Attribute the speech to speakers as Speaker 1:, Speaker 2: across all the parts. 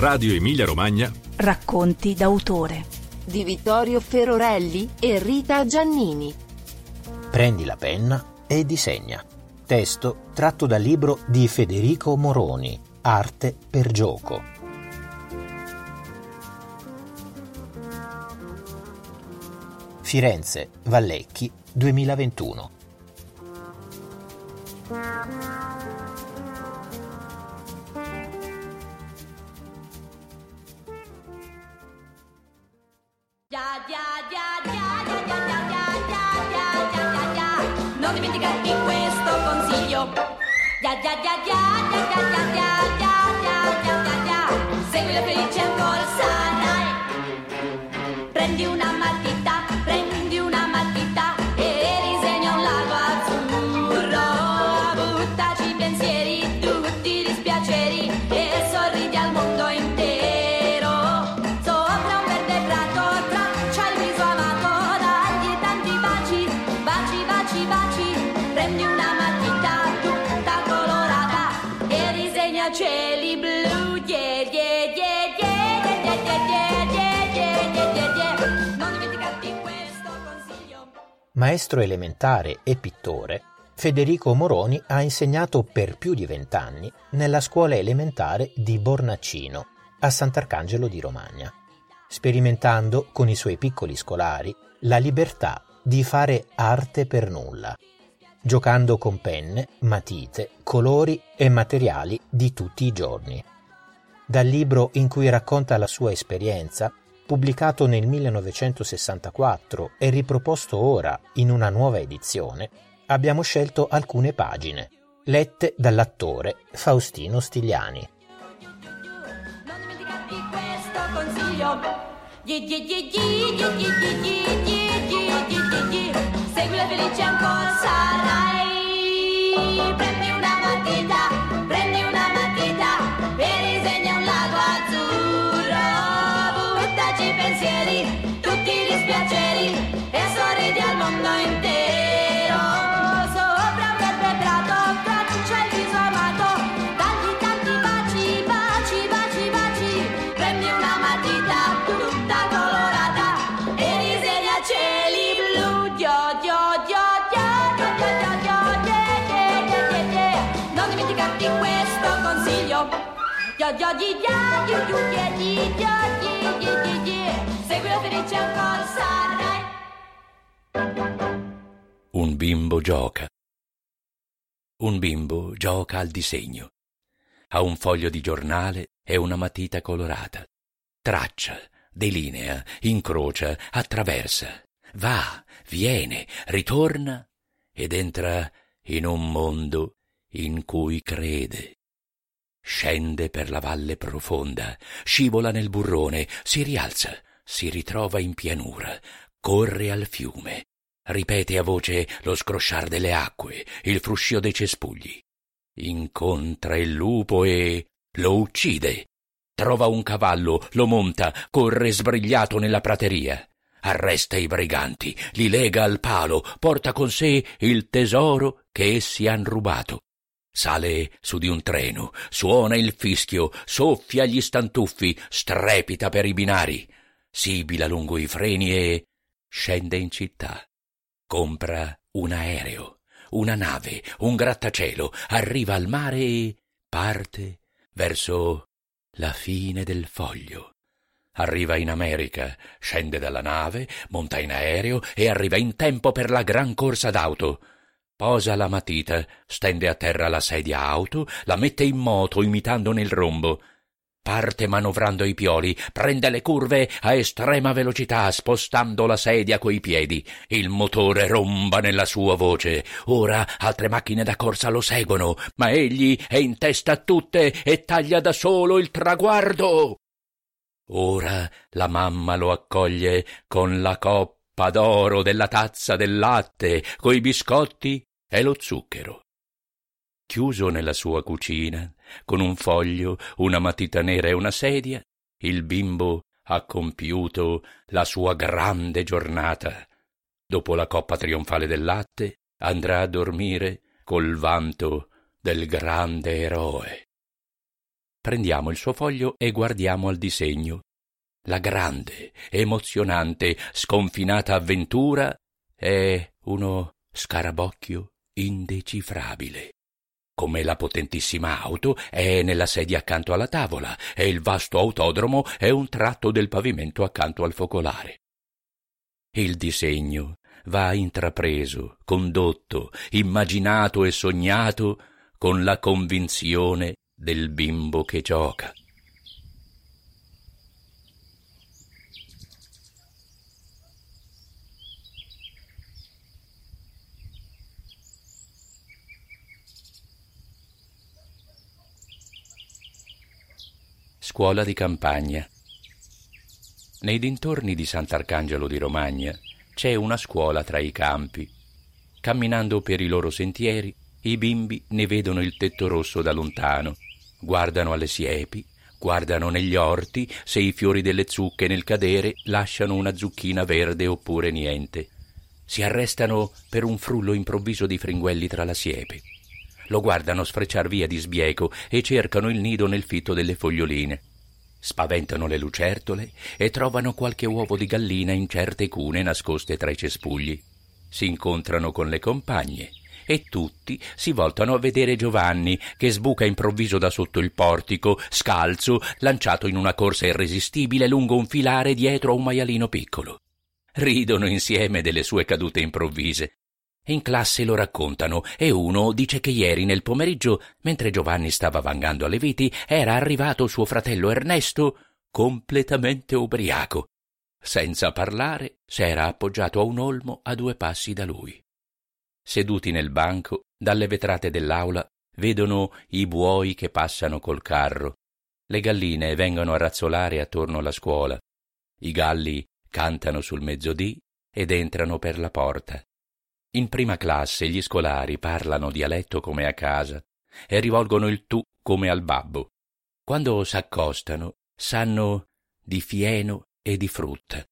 Speaker 1: Radio Emilia Romagna.
Speaker 2: Racconti d'autore
Speaker 3: di Vittorio Ferorelli e Rita Giannini.
Speaker 4: Prendi la penna e disegna. Testo tratto dal libro di Federico Moroni, Arte per gioco. Firenze, Vallecchi, 2021.
Speaker 5: Non dimenticarti questo consiglio. Segui la felicità.
Speaker 4: Maestro elementare e pittore, Federico Moroni ha insegnato per più di vent'anni nella scuola elementare di Bornaccino, a Sant'Arcangelo di Romagna, sperimentando con i suoi piccoli scolari la libertà di fare arte per nulla, giocando con penne, matite, colori e materiali di tutti i giorni. Dal libro in cui racconta la sua esperienza, pubblicato nel 1964 e riproposto ora in una nuova edizione, abbiamo scelto alcune pagine, lette dall'attore Faustino Stigliani.
Speaker 5: Non dimenticarti questo consiglio. Segui la felice ancora sarai. Prendi
Speaker 6: Un bimbo gioca. Un bimbo gioca al disegno. Ha un foglio di giornale e una matita colorata. Traccia, delinea, incrocia, attraversa. Va, viene, ritorna ed entra in un mondo in cui crede. Scende per la valle profonda, scivola nel burrone, si rialza, si ritrova in pianura, corre al fiume, ripete a voce lo scrosciar delle acque, il fruscio dei cespugli. Incontra il lupo e lo uccide. Trova un cavallo, lo monta, corre sbrigliato nella prateria. Arresta i briganti, li lega al palo, porta con sé il tesoro che essi han rubato. Sale su di un treno, suona il fischio, soffia gli stantuffi, strepita per i binari, sibila lungo i freni e scende in città. Compra un aereo, una nave, un grattacielo, arriva al mare e parte verso la fine del foglio. Arriva in America, scende dalla nave, monta in aereo e arriva in tempo per la gran corsa d'auto. Posa la matita, stende a terra la sedia auto, la mette in moto imitandone il rombo. Parte manovrando i pioli, prende le curve a estrema velocità, spostando la sedia coi piedi. Il motore romba nella sua voce. Ora altre macchine da corsa lo seguono, ma egli è in testa a tutte e taglia da solo il traguardo. Ora la mamma lo accoglie con la coppa d'oro della tazza del latte, coi biscotti e lo zucchero. Chiuso nella sua cucina, con un foglio, una matita nera e una sedia, il bimbo ha compiuto la sua grande giornata. Dopo la coppa trionfale del latte, andrà a dormire col vanto del grande eroe. Prendiamo il suo foglio e guardiamo al disegno. La grande, emozionante, sconfinata avventura è uno scarabocchio indecifrabile. Come la potentissima auto è nella sedia accanto alla tavola e il vasto autodromo è un tratto del pavimento accanto al focolare. Il disegno va intrapreso, condotto, immaginato e sognato con la convinzione del bimbo che gioca. Scuola di campagna. Nei dintorni di Sant'Arcangelo di Romagna c'è una scuola tra i campi. Camminando per i loro sentieri, i bimbi ne vedono il tetto rosso da lontano, guardano alle siepi, guardano negli orti se i fiori delle zucche nel cadere lasciano una zucchina verde oppure niente. Si arrestano per un frullo improvviso di fringuelli tra la siepe. Lo guardano sfrecciar via di sbieco e cercano il nido nel fitto delle foglioline. Spaventano le lucertole e trovano qualche uovo di gallina in certe cune nascoste tra i cespugli. Si incontrano con le compagne e tutti si voltano a vedere Giovanni che sbuca improvviso da sotto il portico, scalzo, lanciato in una corsa irresistibile lungo un filare dietro a un maialino piccolo. Ridono insieme delle sue cadute improvvise. In classe lo raccontano e uno dice che ieri nel pomeriggio, mentre Giovanni stava vangando alle viti, era arrivato suo fratello Ernesto completamente ubriaco. Senza parlare, s'era appoggiato a un olmo a due passi da lui. Seduti nel banco, dalle vetrate dell'aula, vedono i buoi che passano col carro. Le galline vengono a razzolare attorno alla scuola. I galli cantano sul mezzodì ed entrano per la porta. In prima classe gli scolari parlano dialetto come a casa e rivolgono il tu come al babbo. Quando s'accostano sanno di fieno e di frutta.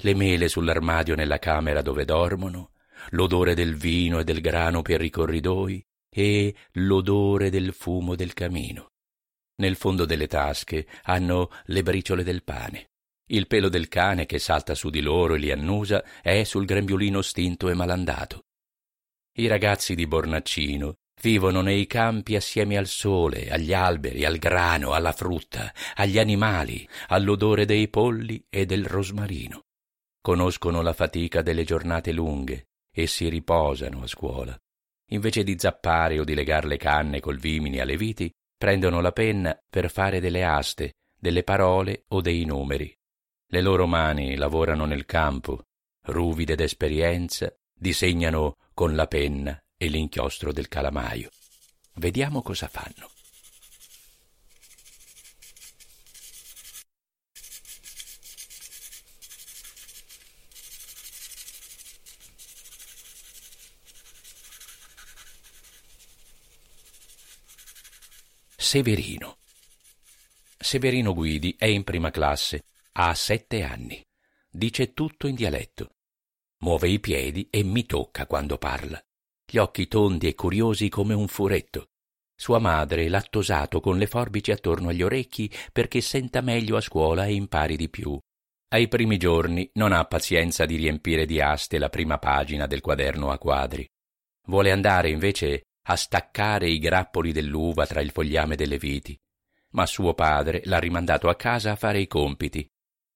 Speaker 6: Le mele sull'armadio nella camera dove dormono, l'odore del vino e del grano per i corridoi e l'odore del fumo del camino. Nel fondo delle tasche hanno le briciole del pane. Il pelo del cane che salta su di loro e li annusa è sul grembiulino stinto e malandato. I ragazzi di Bornaccino vivono nei campi assieme al sole, agli alberi, al grano, alla frutta, agli animali, all'odore dei polli e del rosmarino. Conoscono la fatica delle giornate lunghe e si riposano a scuola. Invece di zappare o di legar le canne col vimini alle viti, prendono la penna per fare delle aste, delle parole o dei numeri. Le loro mani lavorano nel campo, ruvide d'esperienza, disegnano con la penna e l'inchiostro del calamaio. Vediamo cosa fanno. Severino. Severino Guidi è in prima classe ha sette anni. Dice tutto in dialetto. Muove i piedi e mi tocca quando parla. Gli occhi tondi e curiosi come un furetto. Sua madre l'ha tosato con le forbici attorno agli orecchi perché senta meglio a scuola e impari di più. Ai primi giorni non ha pazienza di riempire di aste la prima pagina del quaderno a quadri. Vuole andare invece a staccare i grappoli dell'uva tra il fogliame delle viti. Ma suo padre l'ha rimandato a casa a fare i compiti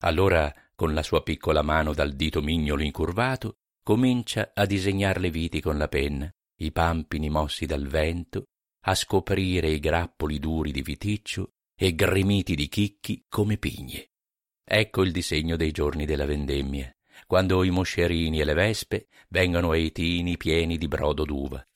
Speaker 6: allora, con la sua piccola mano dal dito mignolo incurvato, comincia a disegnar le viti con la penna, i pampini mossi dal vento, a scoprire i grappoli duri di viticcio e gremiti di chicchi come pigne. Ecco il disegno dei giorni della vendemmia, quando i moscerini e le vespe vengono ai tini pieni di brodo d'uva.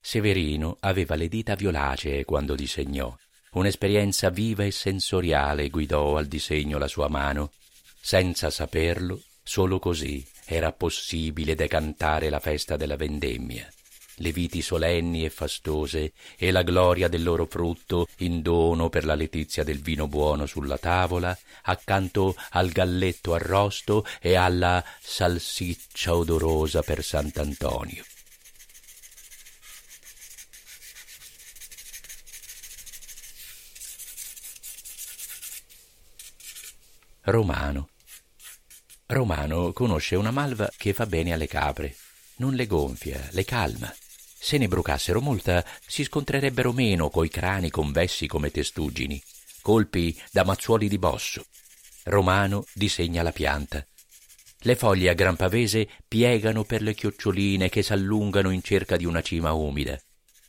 Speaker 6: Severino aveva le dita violacee quando disegnò Un'esperienza viva e sensoriale guidò al disegno la sua mano. Senza saperlo, solo così era possibile decantare la festa della vendemmia. Le viti solenni e fastose e la gloria del loro frutto in dono per la letizia del vino buono sulla tavola, accanto al galletto arrosto e alla salsiccia odorosa per Sant'Antonio. Romano. Romano conosce una malva che fa bene alle capre. Non le gonfia, le calma. Se ne brucassero molta, si scontrerebbero meno coi crani convessi come testuggini, colpi da mazzuoli di bosso. Romano disegna la pianta. Le foglie a gran pavese piegano per le chioccioline che s'allungano in cerca di una cima umida.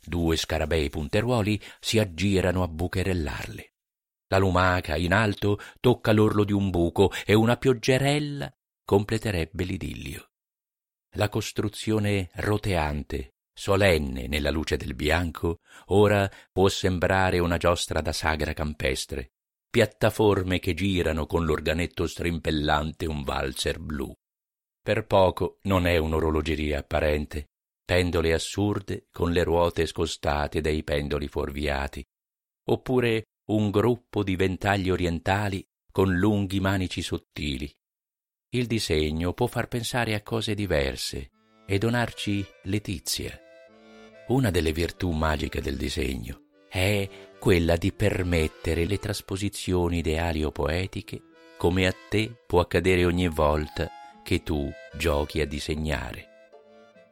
Speaker 6: Due scarabei punteruoli si aggirano a bucherellarle. La lumaca in alto tocca l'orlo di un buco e una pioggerella completerebbe l'idillio. La costruzione roteante, solenne nella luce del bianco, ora può sembrare una giostra da sagra campestre, piattaforme che girano con l'organetto strimpellante un valzer blu. Per poco non è un'orologeria apparente, pendole assurde con le ruote scostate dai pendoli fuorviati, oppure un gruppo di ventagli orientali con lunghi manici sottili. Il disegno può far pensare a cose diverse e donarci letizia. Una delle virtù magiche del disegno è quella di permettere le trasposizioni ideali o poetiche come a te può accadere ogni volta che tu giochi a disegnare.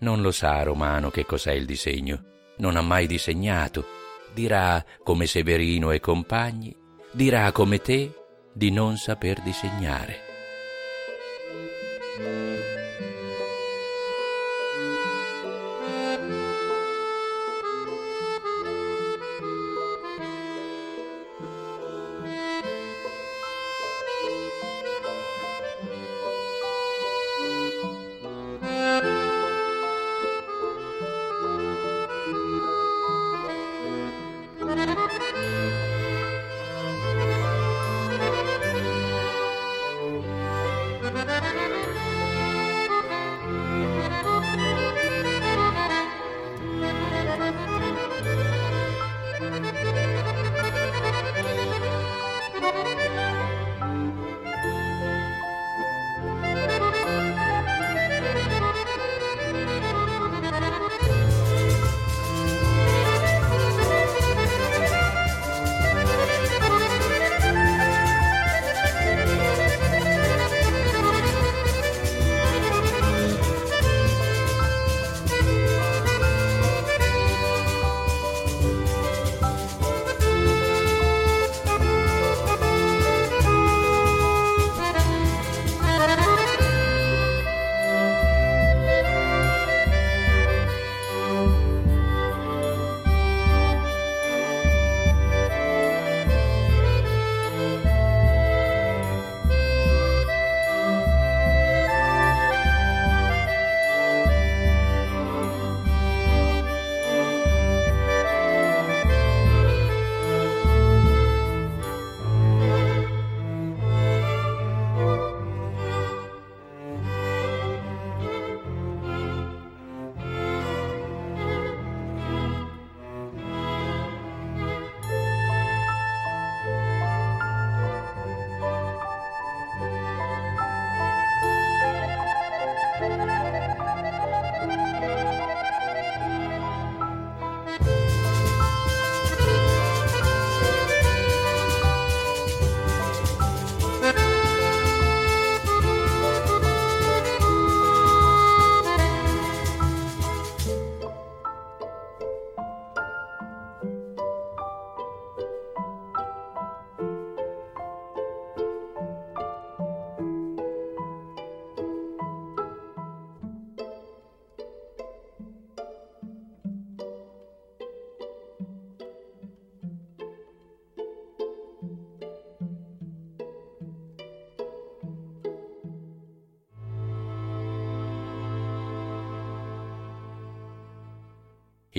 Speaker 6: Non lo sa Romano che cos'è il disegno, non ha mai disegnato, dirà come Severino e compagni, dirà come te di non saper disegnare. Música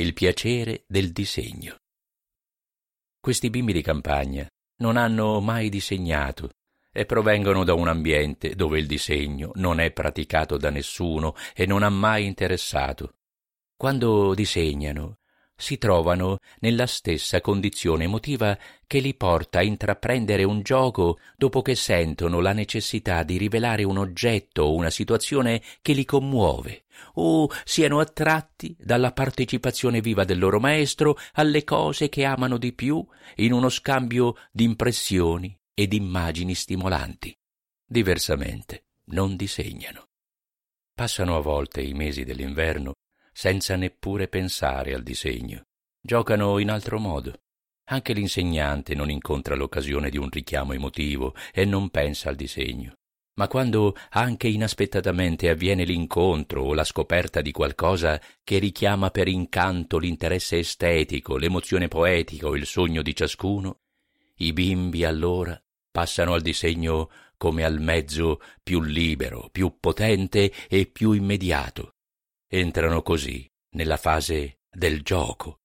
Speaker 6: il piacere del disegno. Questi bimbi di campagna non hanno mai disegnato e provengono da un ambiente dove il disegno non è praticato da nessuno e non ha mai interessato. Quando disegnano, si trovano nella stessa condizione emotiva che li porta a intraprendere un gioco dopo che sentono la necessità di rivelare un oggetto o una situazione che li commuove, o siano attratti dalla partecipazione viva del loro maestro alle cose che amano di più in uno scambio di impressioni ed immagini stimolanti. Diversamente non disegnano. Passano a volte i mesi dell'inverno senza neppure pensare al disegno. Giocano in altro modo. Anche l'insegnante non incontra l'occasione di un richiamo emotivo e non pensa al disegno. Ma quando anche inaspettatamente avviene l'incontro o la scoperta di qualcosa che richiama per incanto l'interesse estetico, l'emozione poetica o il sogno di ciascuno, i bimbi allora passano al disegno come al mezzo più libero, più potente e più immediato. Entrano così nella fase del gioco.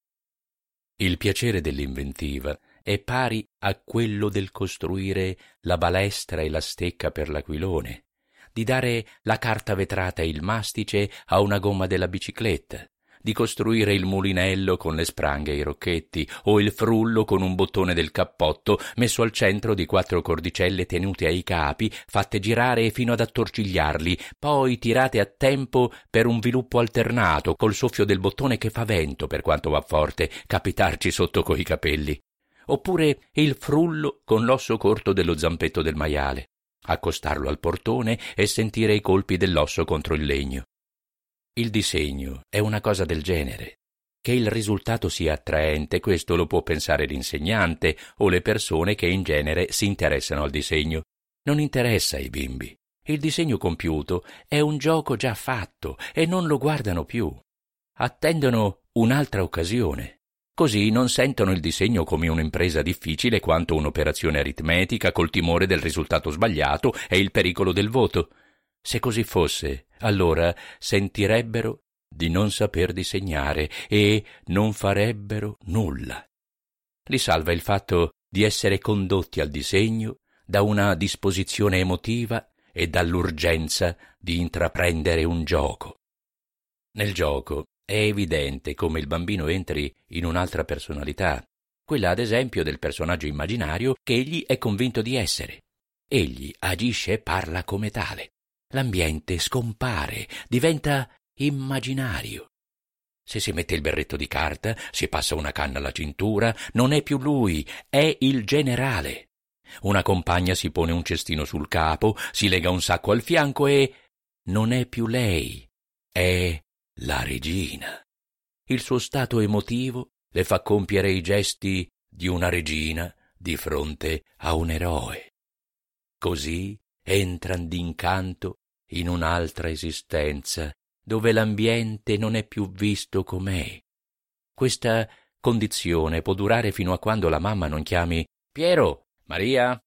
Speaker 6: Il piacere dell'inventiva è pari a quello del costruire la balestra e la stecca per l'aquilone, di dare la carta vetrata e il mastice a una gomma della bicicletta, di costruire il mulinello con le spranghe e i rocchetti, o il frullo con un bottone del cappotto messo al centro di quattro cordicelle tenute ai capi, fatte girare fino ad attorcigliarli, poi tirate a tempo per un viluppo alternato, col soffio del bottone che fa vento, per quanto va forte, capitarci sotto coi capelli oppure il frullo con l'osso corto dello zampetto del maiale, accostarlo al portone e sentire i colpi dell'osso contro il legno. Il disegno è una cosa del genere. Che il risultato sia attraente, questo lo può pensare l'insegnante o le persone che in genere si interessano al disegno. Non interessa ai bimbi. Il disegno compiuto è un gioco già fatto e non lo guardano più. Attendono un'altra occasione. Così non sentono il disegno come un'impresa difficile quanto un'operazione aritmetica col timore del risultato sbagliato e il pericolo del voto. Se così fosse, allora sentirebbero di non saper disegnare e non farebbero nulla. Li salva il fatto di essere condotti al disegno da una disposizione emotiva e dall'urgenza di intraprendere un gioco. Nel gioco è evidente come il bambino entri in un'altra personalità, quella ad esempio del personaggio immaginario che egli è convinto di essere. Egli agisce e parla come tale. L'ambiente scompare, diventa immaginario. Se si mette il berretto di carta, si passa una canna alla cintura, non è più lui, è il generale. Una compagna si pone un cestino sul capo, si lega un sacco al fianco e non è più lei, è la regina. Il suo stato emotivo le fa compiere i gesti di una regina di fronte a un eroe. Così entran d'incanto in un'altra esistenza, dove l'ambiente non è più visto com'è. Questa condizione può durare fino a quando la mamma non chiami Piero, Maria.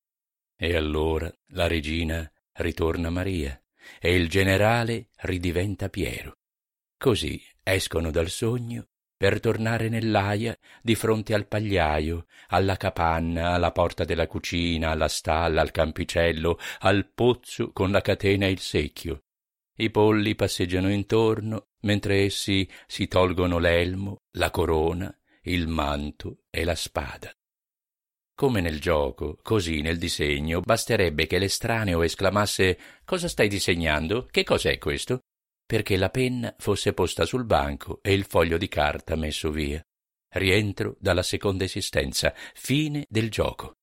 Speaker 6: E allora la regina ritorna Maria e il generale ridiventa Piero. Così escono dal sogno per tornare nell'aia di fronte al pagliaio, alla capanna, alla porta della cucina, alla stalla, al campicello, al pozzo con la catena e il secchio. I polli passeggiano intorno, mentre essi si tolgono l'elmo, la corona, il manto e la spada. Come nel gioco, così nel disegno, basterebbe che l'estraneo esclamasse Cosa stai disegnando? Che cos'è questo? Perché la penna fosse posta sul banco e il foglio di carta messo via. Rientro dalla seconda esistenza, fine del gioco.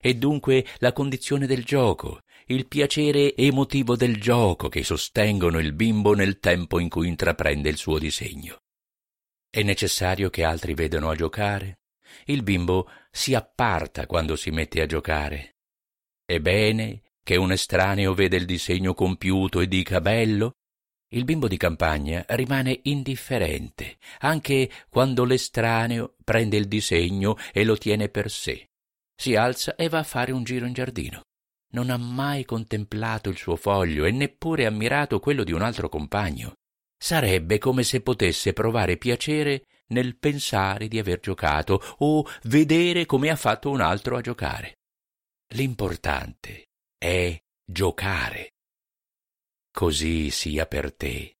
Speaker 6: E dunque la condizione del gioco, il piacere emotivo del gioco che sostengono il bimbo nel tempo in cui intraprende il suo disegno. È necessario che altri vedano a giocare? Il bimbo si apparta quando si mette a giocare. È bene che un estraneo veda il disegno compiuto e dica bello? Il bimbo di campagna rimane indifferente anche quando l'estraneo prende il disegno e lo tiene per sé. Si alza e va a fare un giro in giardino. Non ha mai contemplato il suo foglio e neppure ammirato quello di un altro compagno. Sarebbe come se potesse provare piacere nel pensare di aver giocato o vedere come ha fatto un altro a giocare. L'importante è giocare così sia per te.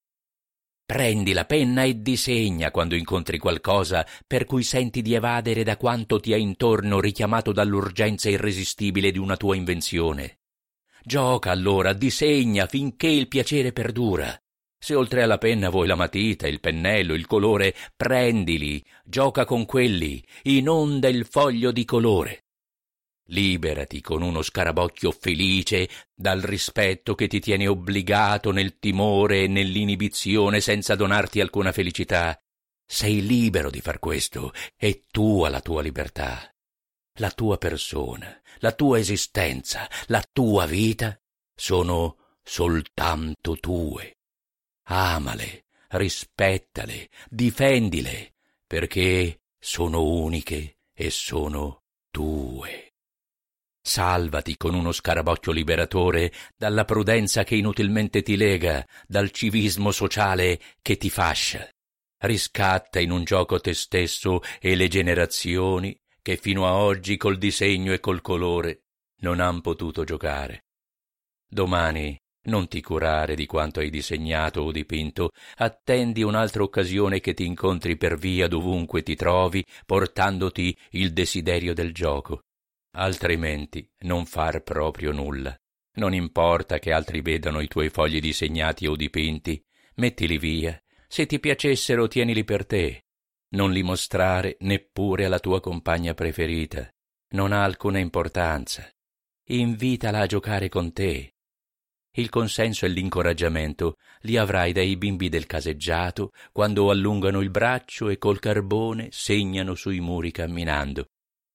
Speaker 6: Prendi la penna e disegna quando incontri qualcosa per cui senti di evadere da quanto ti è intorno richiamato dall'urgenza irresistibile di una tua invenzione. Gioca allora, disegna finché il piacere perdura. Se oltre alla penna vuoi la matita, il pennello, il colore, prendili, gioca con quelli, inonda il foglio di colore. Liberati con uno scarabocchio felice dal rispetto che ti tiene obbligato nel timore e nell'inibizione senza donarti alcuna felicità. Sei libero di far questo, è tua la tua libertà. La tua persona, la tua esistenza, la tua vita sono soltanto tue. Amale, rispettale, difendile, perché sono uniche e sono tue. Salvati con uno scarabocchio liberatore dalla prudenza che inutilmente ti lega, dal civismo sociale che ti fascia. Riscatta in un gioco te stesso e le generazioni che fino a oggi col disegno e col colore non han potuto giocare. Domani non ti curare di quanto hai disegnato o dipinto, attendi un'altra occasione che ti incontri per via dovunque ti trovi, portandoti il desiderio del gioco altrimenti non far proprio nulla. Non importa che altri vedano i tuoi fogli disegnati o dipinti, mettili via. Se ti piacessero, tienili per te. Non li mostrare neppure alla tua compagna preferita. Non ha alcuna importanza. Invitala a giocare con te. Il consenso e l'incoraggiamento li avrai dai bimbi del caseggiato quando allungano il braccio e col carbone segnano sui muri camminando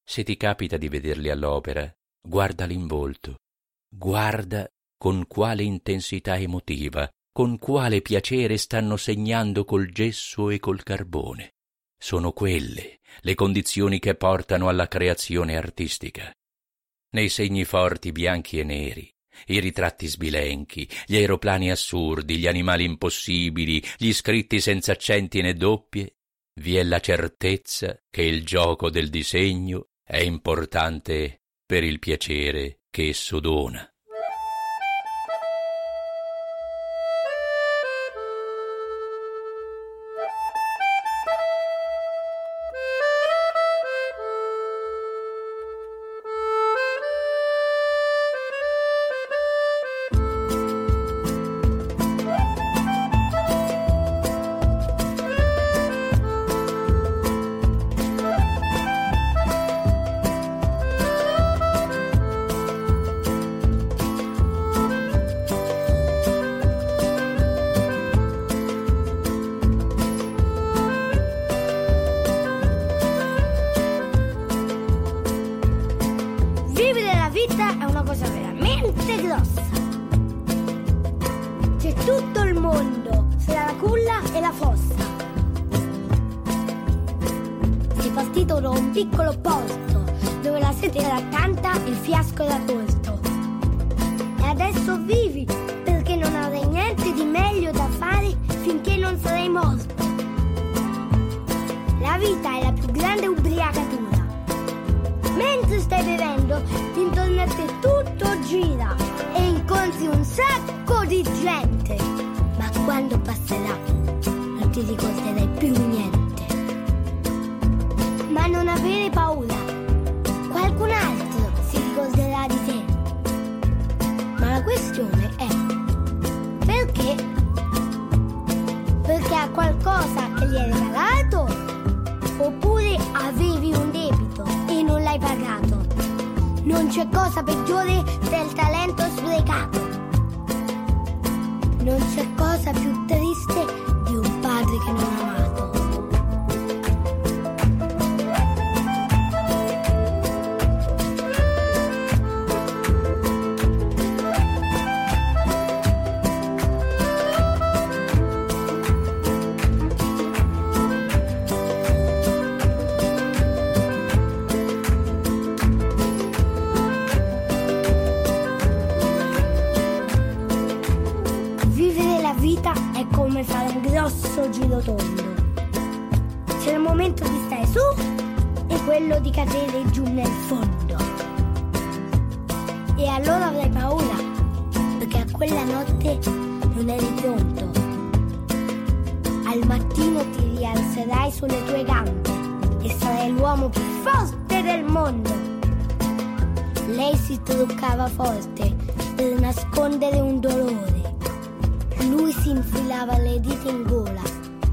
Speaker 6: se ti capita di vederli all'opera, guardali in volto, guarda con quale intensità emotiva, con quale piacere stanno segnando col gesso e col carbone. Sono quelle le condizioni che portano alla creazione artistica. Nei segni forti bianchi e neri, i ritratti sbilenchi, gli aeroplani assurdi, gli animali impossibili, gli scritti senza accenti né doppie, vi è la certezza che il gioco del disegno è importante per il piacere che esso dona.
Speaker 1: Sacco di gente. Ma quando passerà, non ti ricorderai più niente. Ma non avere paura, qualcun altro si ricorderà di te. Ma la questione è perché? Perché ha qualcosa che gli hai regalato? Oppure avevi un debito e non l'hai pagato? Non c'è cosa peggiore del talento sprecato. Non c'è cosa più di cadere giù nel fondo. E allora avrai paura, perché a quella notte non eri pronto. Al mattino ti rialzerai sulle tue gambe e sarai l'uomo più forte del mondo. Lei si truccava forte per nascondere un dolore. Lui si infilava le dita in gola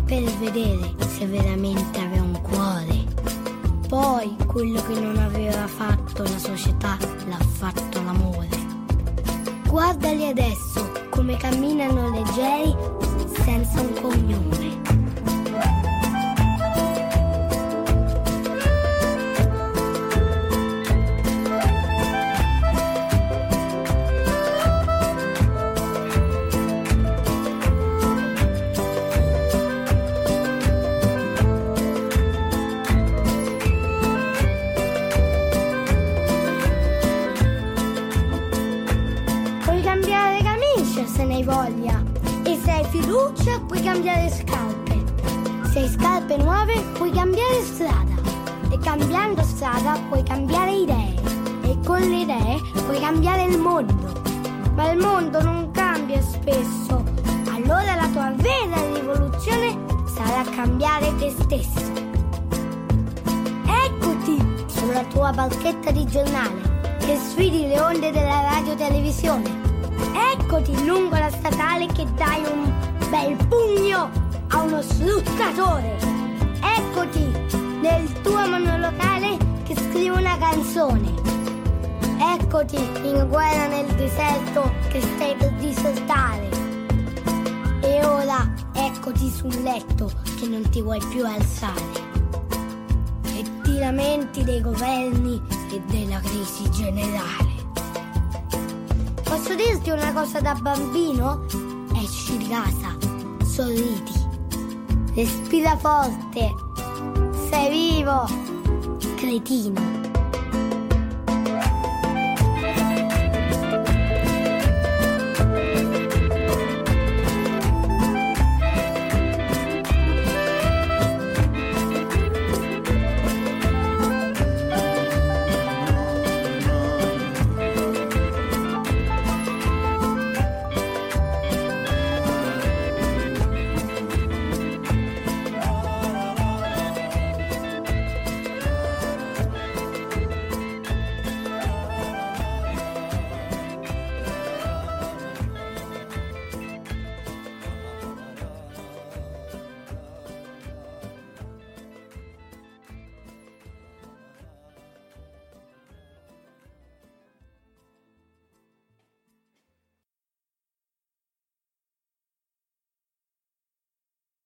Speaker 1: per vedere se veramente aveva un cuore. Poi quello che non aveva fatto la società l'ha fatto l'amore. Guardali adesso come camminano leggeri senza un cognome. Fiducia puoi cambiare scarpe. Se hai scarpe nuove puoi cambiare strada. E cambiando strada puoi cambiare idee. E con le idee puoi cambiare il mondo. Ma il mondo non cambia spesso. Allora la tua vera rivoluzione sarà cambiare te stesso. Eccoti sulla tua barchetta di giornale che sfidi le onde della radio televisione. Eccoti lungo la statale che dai un bel pugno a uno sfruttatore. Eccoti nel tuo monolocale che scrivi una canzone. Eccoti in guerra nel deserto che stai per disertare. E ora eccoti sul letto che non ti vuoi più alzare e ti lamenti dei governi e della crisi generale. Posso dirti una cosa da bambino? Esci di casa, sorridi, respira forte, sei vivo, cretino.